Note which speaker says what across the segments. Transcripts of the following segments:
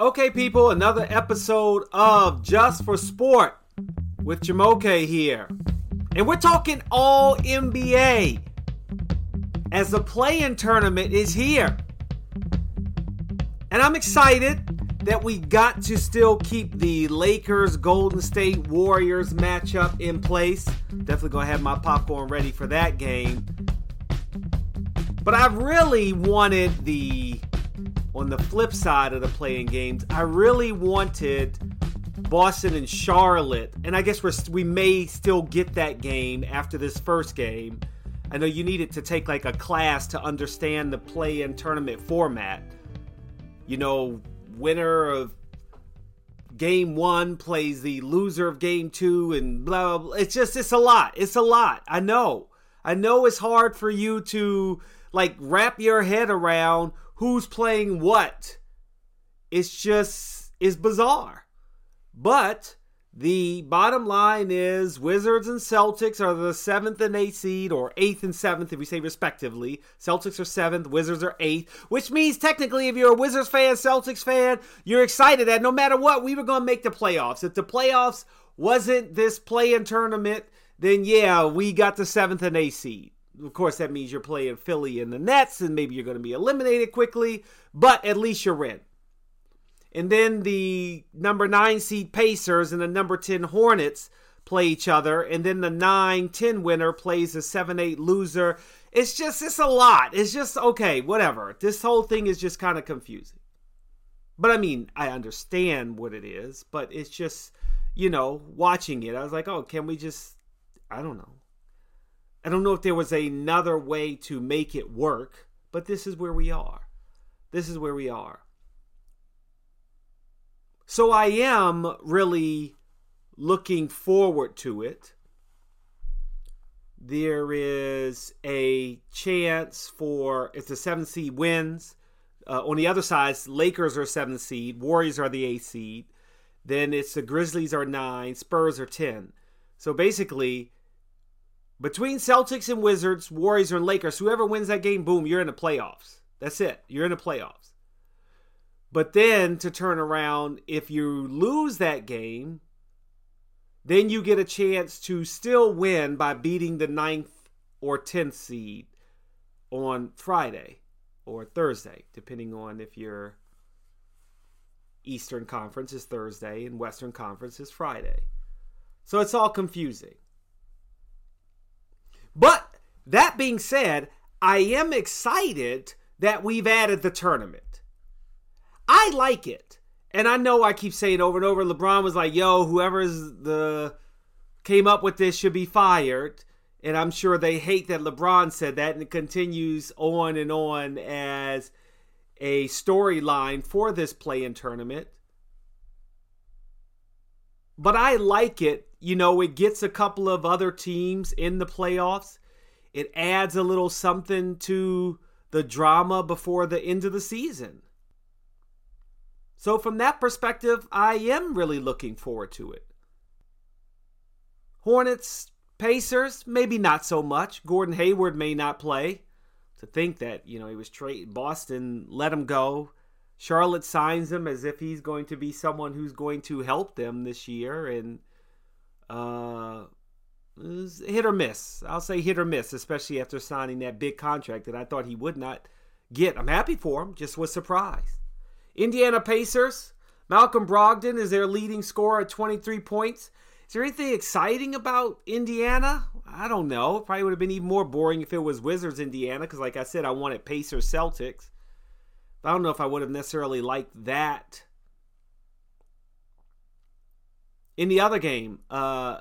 Speaker 1: Okay, people, another episode of Just for Sport with Jumoke here. And we're talking all NBA as the play in tournament is here. And I'm excited that we got to still keep the Lakers Golden State Warriors matchup in place. Definitely gonna have my popcorn ready for that game. But I really wanted the on the flip side of the playing games, I really wanted Boston and Charlotte, and I guess we're, we may still get that game after this first game. I know you needed to take like a class to understand the play in tournament format. You know, winner of game one plays the loser of game two, and blah, blah, blah. It's just, it's a lot. It's a lot. I know. I know it's hard for you to like wrap your head around who's playing what. It's just is bizarre. But the bottom line is Wizards and Celtics are the seventh and eighth seed, or eighth and seventh, if we say respectively. Celtics are seventh, Wizards are eighth, which means technically, if you're a Wizards fan, Celtics fan, you're excited that no matter what, we were going to make the playoffs. If the playoffs wasn't this play in tournament, then yeah, we got the seventh and eighth seed. Of course, that means you're playing Philly and the Nets, and maybe you're going to be eliminated quickly, but at least you're in. And then the number nine seed Pacers and the number 10 Hornets play each other. And then the 9 10 winner plays the 7 8 loser. It's just, it's a lot. It's just, okay, whatever. This whole thing is just kind of confusing. But I mean, I understand what it is, but it's just, you know, watching it, I was like, oh, can we just, I don't know. I don't know if there was another way to make it work, but this is where we are. This is where we are. So I am really looking forward to it. There is a chance for if the seven seed wins. Uh, on the other side, Lakers are seven seed, Warriors are the eight seed. Then it's the Grizzlies are nine, Spurs are ten. So basically, between Celtics and Wizards, Warriors and Lakers, whoever wins that game, boom, you're in the playoffs. That's it. You're in the playoffs. But then to turn around, if you lose that game, then you get a chance to still win by beating the ninth or tenth seed on Friday or Thursday, depending on if your Eastern Conference is Thursday and Western Conference is Friday. So it's all confusing. But that being said, I am excited that we've added the tournament. I like it. And I know I keep saying over and over LeBron was like, "Yo, whoever's the came up with this should be fired." And I'm sure they hate that LeBron said that and it continues on and on as a storyline for this play-in tournament. But I like it. You know, it gets a couple of other teams in the playoffs. It adds a little something to the drama before the end of the season. So, from that perspective, I am really looking forward to it. Hornets, Pacers, maybe not so much. Gordon Hayward may not play. To think that, you know, he was traded, Boston let him go. Charlotte signs him as if he's going to be someone who's going to help them this year. And, uh, hit or miss. I'll say hit or miss, especially after signing that big contract that I thought he would not get. I'm happy for him, just was surprised. Indiana Pacers, Malcolm Brogdon is their leading scorer at 23 points. Is there anything exciting about Indiana? I don't know. Probably would have been even more boring if it was Wizards Indiana, because like I said, I wanted Pacers Celtics. I don't know if I would have necessarily liked that. In the other game, uh,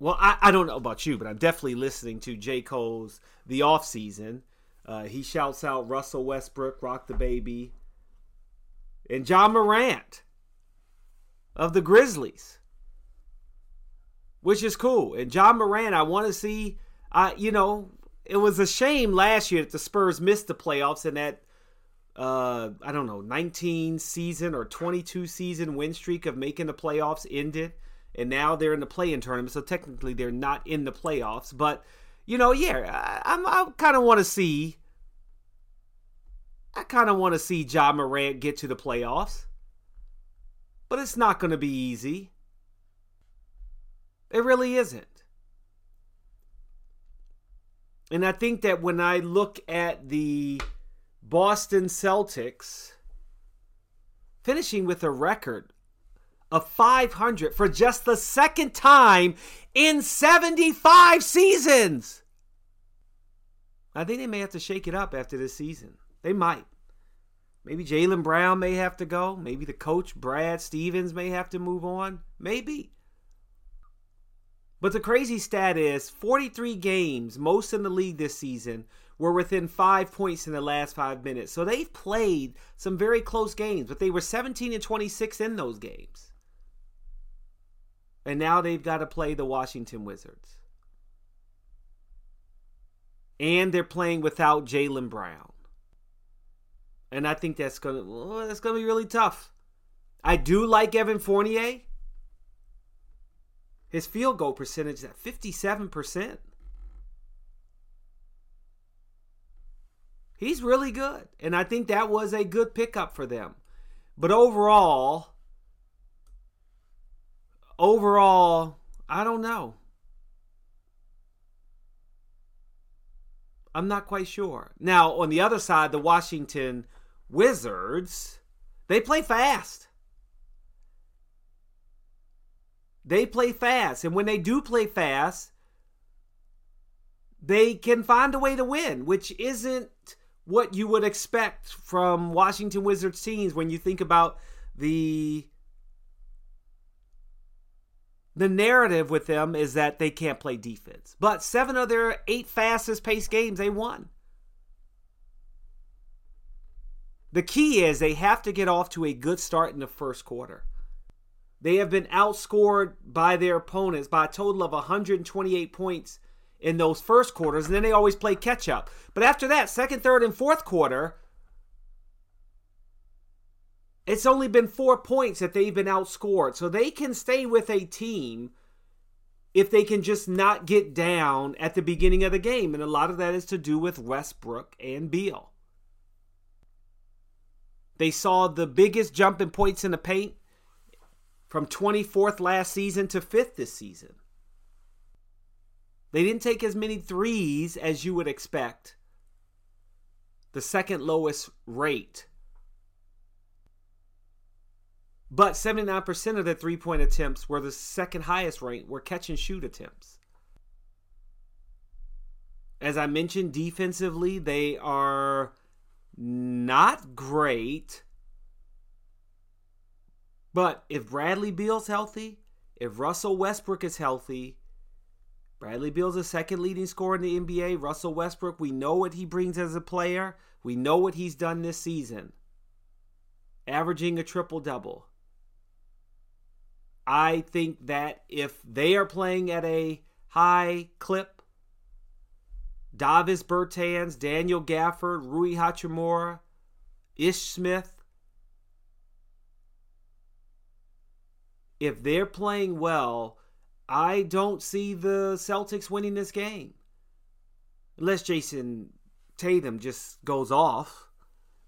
Speaker 1: well, I, I don't know about you, but I'm definitely listening to J. Cole's The Off Season. Uh, he shouts out Russell Westbrook, Rock the Baby, and Ja Morant of the Grizzlies, which is cool. And Ja Morant, I want to see. I, you know, it was a shame last year that the Spurs missed the playoffs and that uh, I don't know, 19 season or 22 season win streak of making the playoffs ended, and now they're in the play-in tournament. So technically, they're not in the playoffs. But you know, yeah, I, I'm, I kind of want to see I kind of want to see Ja Morant get to the playoffs. But it's not going to be easy. It really isn't. And I think that when I look at the Boston Celtics finishing with a record of 500 for just the second time in 75 seasons. I think they may have to shake it up after this season. They might. Maybe Jaylen Brown may have to go. Maybe the coach, Brad Stevens, may have to move on. Maybe. But the crazy stat is 43 games, most in the league this season, were within five points in the last five minutes. So they've played some very close games, but they were 17 and 26 in those games. And now they've got to play the Washington Wizards. And they're playing without Jaylen Brown. And I think that's gonna well, that's gonna be really tough. I do like Evan Fournier. His field goal percentage is at 57%. He's really good. And I think that was a good pickup for them. But overall, overall, I don't know. I'm not quite sure. Now, on the other side, the Washington Wizards, they play fast. They play fast. And when they do play fast, they can find a way to win, which isn't what you would expect from Washington Wizards teams when you think about the the narrative with them is that they can't play defense. But seven of their eight fastest paced games they won. The key is they have to get off to a good start in the first quarter. They have been outscored by their opponents by a total of 128 points in those first quarters, and then they always play catch up. But after that, second, third, and fourth quarter, it's only been four points that they've been outscored. So they can stay with a team if they can just not get down at the beginning of the game. And a lot of that is to do with Westbrook and Beal. They saw the biggest jump in points in the paint from 24th last season to 5th this season. They didn't take as many threes as you would expect. The second lowest rate. But 79% of their three point attempts were the second highest rate, were catch and shoot attempts. As I mentioned, defensively, they are not great but if Bradley Beal's healthy, if Russell Westbrook is healthy, Bradley Beal's the second leading scorer in the NBA. Russell Westbrook, we know what he brings as a player. We know what he's done this season. Averaging a triple double. I think that if they are playing at a high clip, Davis Bertans, Daniel Gafford, Rui Hachimura, Ish Smith, if they're playing well, I don't see the Celtics winning this game. Unless Jayson Tatum just goes off.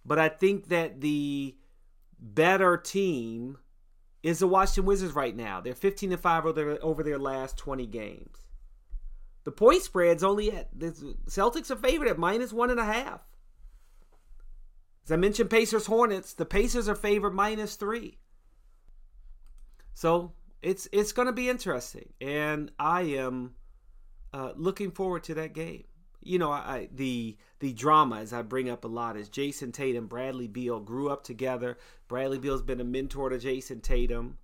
Speaker 1: But I think that the better team is the Washington Wizards right now. They're 15 and 5 over their, over their last 20 games. The point spread's only at the Celtics are favored at minus one and a half. As I mentioned, Pacers Hornets, the Pacers are favored minus three. So it's it's going to be interesting, and I am uh, looking forward to that game. You know, I, the the drama as I bring up a lot is Jayson Tatum, Bradley Beal grew up together. Bradley Beal's been a mentor to Jayson Tatum.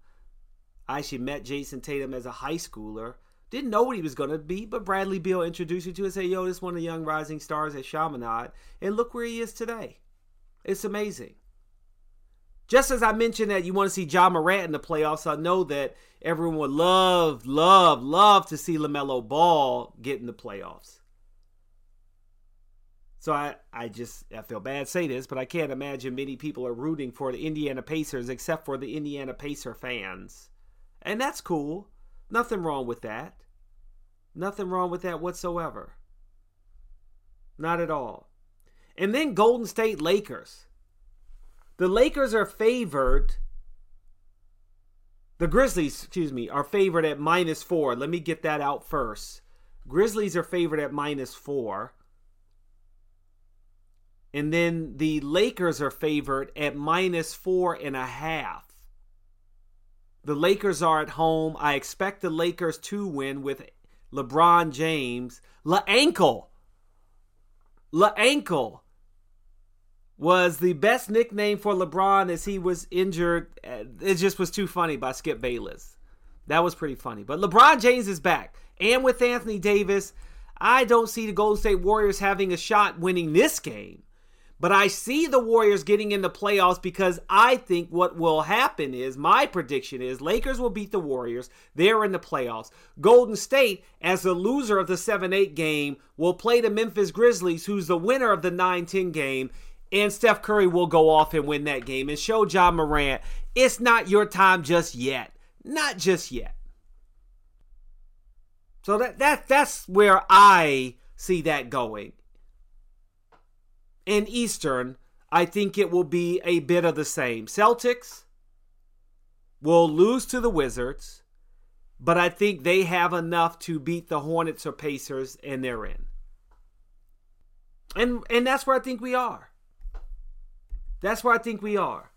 Speaker 1: I actually met Jayson Tatum as a high schooler. Didn't know what he was going to be, but Bradley Beal introduced me to and said, yo, this is one of the young rising stars at Chaminade. And look where he is today. It's amazing. Just as I mentioned that you want to see Ja Morant in the playoffs, I know that everyone would love, love, love to see LaMelo Ball get in the playoffs. So I, I just I feel bad say this, but I can't imagine many people are rooting for the Indiana Pacers except for the Indiana Pacer fans. And that's cool. Nothing wrong with that. Nothing wrong with that whatsoever. Not at all. And then Golden State Lakers. The Lakers are favored. The Grizzlies, excuse me, are favored at minus four. Let me get that out first. Grizzlies are favored at minus four. And then the Lakers are favored at minus four and a half. The Lakers are at home. I expect the Lakers to win with LeBron James. La ankle. La ankle was the best nickname for LeBron as he was injured. It just was too funny by Skip Bayless. That was pretty funny. But LeBron James is back. And with Anthony Davis, I don't see the Golden State Warriors having a shot winning this game. But I see the Warriors getting in the playoffs because I think what will happen is my prediction is Lakers will beat the Warriors. They're in the playoffs. Golden State, as the loser of the 7 8 game, will play the Memphis Grizzlies, who's the winner of the 9 10 game. And Steph Curry will go off and win that game and show Ja Morant it's not your time just yet. Not just yet. So that, that that's where I see that going. In Eastern, I think it will be a bit of the same. Celtics will lose to the Wizards, but I think they have enough to beat the Hornets or Pacers, and they're in. And and that's where I think we are. That's where I think we are.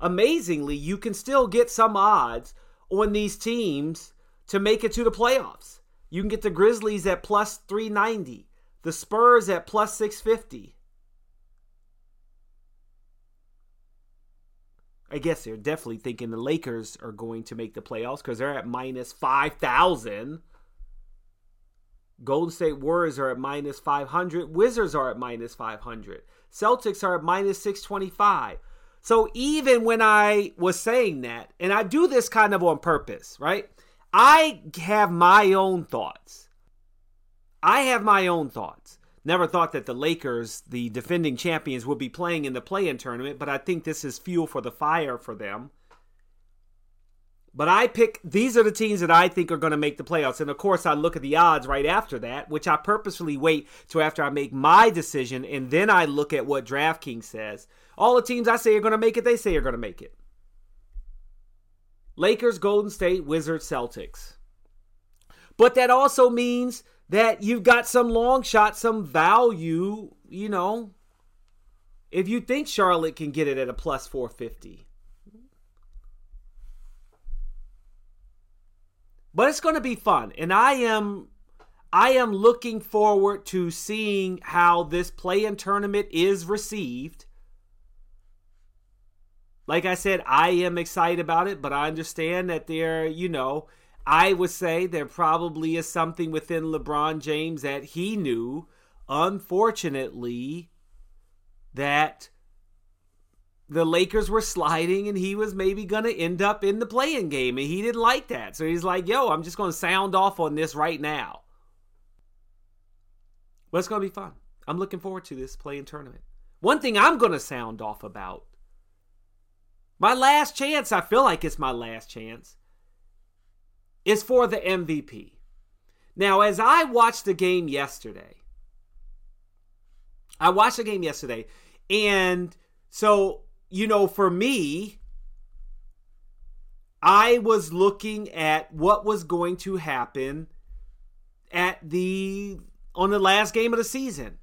Speaker 1: Amazingly, you can still get some odds on these teams to make it to the playoffs. You can get the Grizzlies at plus 390, the Spurs at plus 650. I guess they're definitely thinking the Lakers are going to make the playoffs because they're at minus 5,000. Golden State Warriors are at minus 500. Wizards are at minus 500. Celtics are at minus 625. So even when I was saying that, and I do this kind of on purpose, right? I have my own thoughts. I have my own thoughts. Never thought that the Lakers, the defending champions, would be playing in the play in tournament, but I think this is fuel for the fire for them. But I pick, these are the teams that I think are going to make the playoffs. And of course, I look at the odds right after that, which I purposefully wait till after I make my decision. And then I look at what DraftKings says. All the teams I say are going to make it, they say are going to make it Lakers, Golden State, Wizards, Celtics. But that also means that you've got some long shot, some value, you know, if you think Charlotte can get it at a plus 450. But it's going to be fun. And I am I am looking forward to seeing how this play-in tournament is received. Like I said, I am excited about it, but I understand that there, you know, I would say there probably is something within LeBron James that he knew, unfortunately, that the Lakers were sliding and he was maybe going to end up in the play-in game and he didn't like that. So he's like, yo, I'm just going to sound off on this right now. But it's going to be fun. I'm looking forward to this play-in tournament. One thing I'm going to sound off about my last chance, I feel like it's my last chance, is for the MVP. Now, as I watched the game yesterday, I watched the game yesterday, and so you know, for me, I was looking at what was going to happen at the on the last game of the season.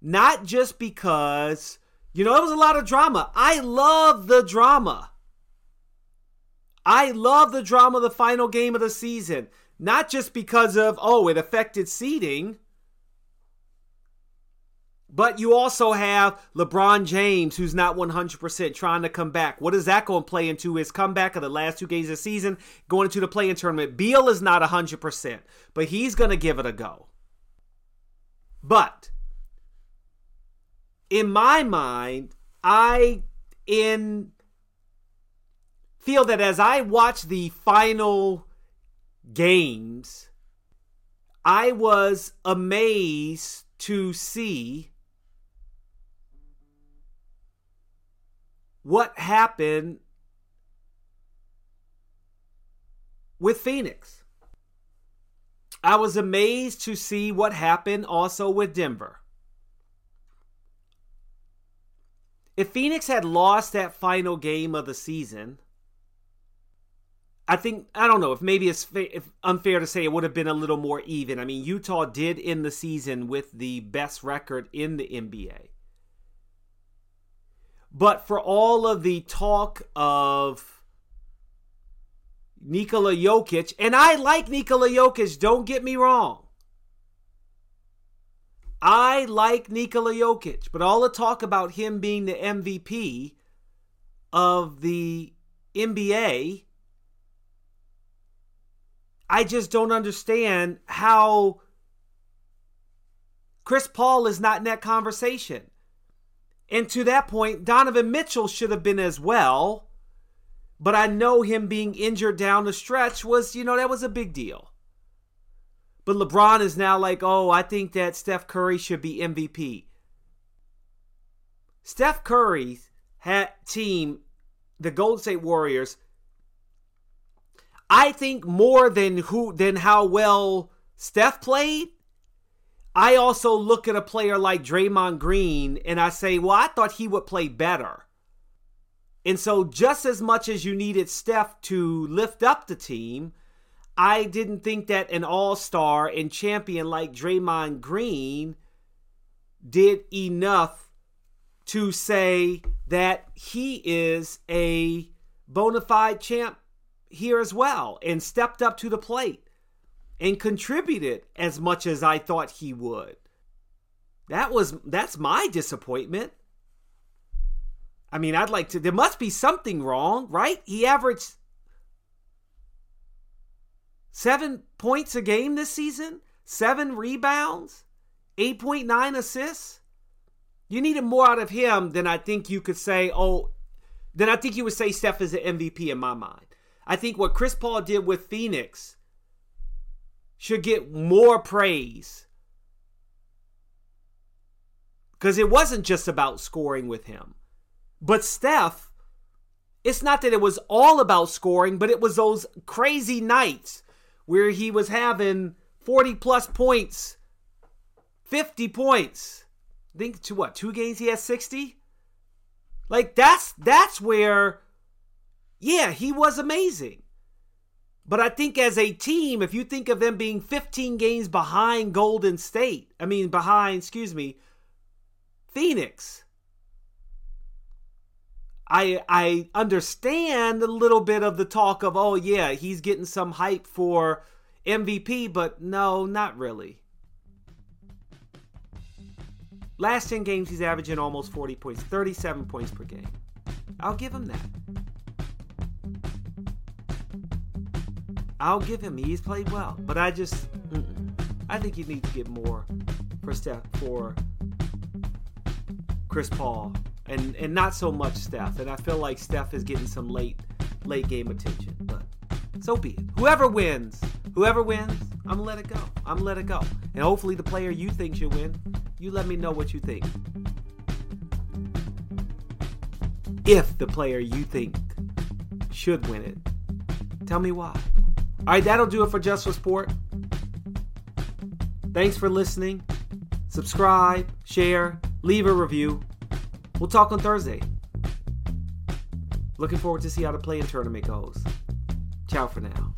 Speaker 1: Not just because, you know, it was a lot of drama. I love the drama. I love the drama of the final game of the season. Not just because of, oh, it affected seeding, but you also have LeBron James, who's not 100% trying to come back. What is that going to play into his comeback of the last two games of the season, going into the play-in tournament? Beal is not 100%, but he's going to give it a go. But in my mind, I in feel that as I watch the final games, I was amazed to see what happened with Phoenix. I was amazed to see what happened also with Denver. If Phoenix had lost that final game of the season, I think I don't know if maybe it's unfair to say it would have been a little more even. I mean, Utah did end the season with the best record in the NBA. But for all of the talk of Nikola Jokic, and I like Nikola Jokic, don't get me wrong. I like Nikola Jokic, but all the talk about him being the MVP of the NBA, I just don't understand how Chris Paul is not in that conversation. And to that point, Donovan Mitchell should have been as well. But I know him being injured down the stretch was, you know, that was a big deal. But LeBron is now like, oh, I think that Steph Curry should be MVP. Steph Curry's hat team, the Golden State Warriors, I think more than who than how well Steph played, I also look at a player like Draymond Green and I say, well, I thought he would play better. And so, just as much as you needed Steph to lift up the team, I didn't think that an all star and champion like Draymond Green did enough to say that he is a bona fide champ here as well and stepped up to the plate and contributed as much as I thought he would. That was that's my disappointment. I mean, I'd like to there must be something wrong, right? He averaged 7 points a game this season, 7 rebounds, 8.9 assists. You needed more out of him than I think you could say, oh, then I think you would say Steph is an MVP in my mind. I think what Chris Paul did with Phoenix should get more praise. Because it wasn't just about scoring with him. But Steph, it's not that it was all about scoring, but it was those crazy nights where he was having 40 plus points, 50 points. I think to what, two games he has 60? Like that's that's where yeah, he was amazing. But I think as a team, if you think of them being 15 games behind Golden State, I mean, behind, excuse me, Phoenix, I I understand a little bit of the talk of, oh, yeah, he's getting some hype for MVP, but no, not really. Last 10 games, he's averaging almost 40 points, 37 points per game. I'll give him that. I'll give him. He's played well, but I just. I think you need to get more for Steph for Chris Paul, and and not so much Steph. And I feel like Steph is getting some late late game attention, but so be it. Whoever wins, whoever wins, I'm let it go. I'm let it go, and hopefully the player you think should win, you let me know what you think. If the player you think should win it, tell me why. All right, that'll do it for Just for Sport. Thanks for listening. Subscribe, share, leave a review. We'll talk on Thursday. Looking forward to see how the play-in tournament goes. Ciao for now.